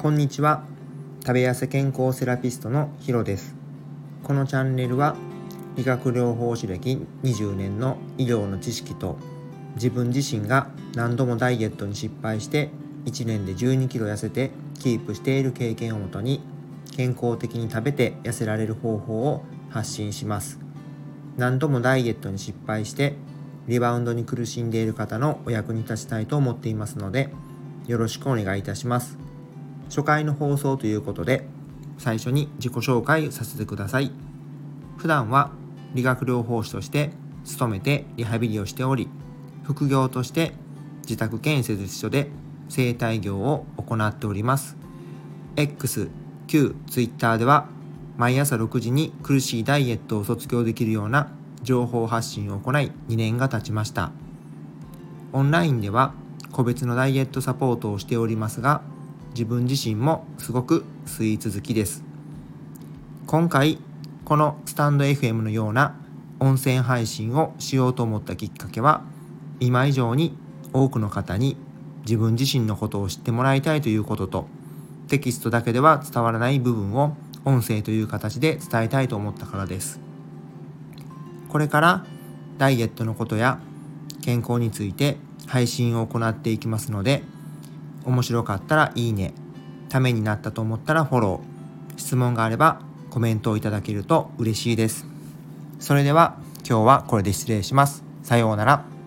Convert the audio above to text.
こんにちは。食べ痩せ健康セラピストのヒロです。このチャンネルは理学療法士歴20年の医療の知識と自分自身が何度もダイエットに失敗して1年で1 2キロ痩せてキープしている経験をもとに健康的に食べて痩せられる方法を発信します。何度もダイエットに失敗してリバウンドに苦しんでいる方のお役に立ちたいと思っていますのでよろしくお願いいたします。初回の放送ということで最初に自己紹介させてください。普段は理学療法士として勤めてリハビリをしており副業として自宅建設所で生態業を行っております。X、Q、Twitter では毎朝6時に苦しいダイエットを卒業できるような情報発信を行い2年が経ちました。オンラインでは個別のダイエットサポートをしておりますが自分自身もすごくスイーツ好きです。今回このスタンド FM のような音声配信をしようと思ったきっかけは今以上に多くの方に自分自身のことを知ってもらいたいということとテキストだけでは伝わらない部分を音声という形で伝えたいと思ったからです。これからダイエットのことや健康について配信を行っていきますので面白かったらいいねためになったと思ったらフォロー。質問があればコメントをいただけると嬉しいです。それでは今日はこれで失礼します。さようなら。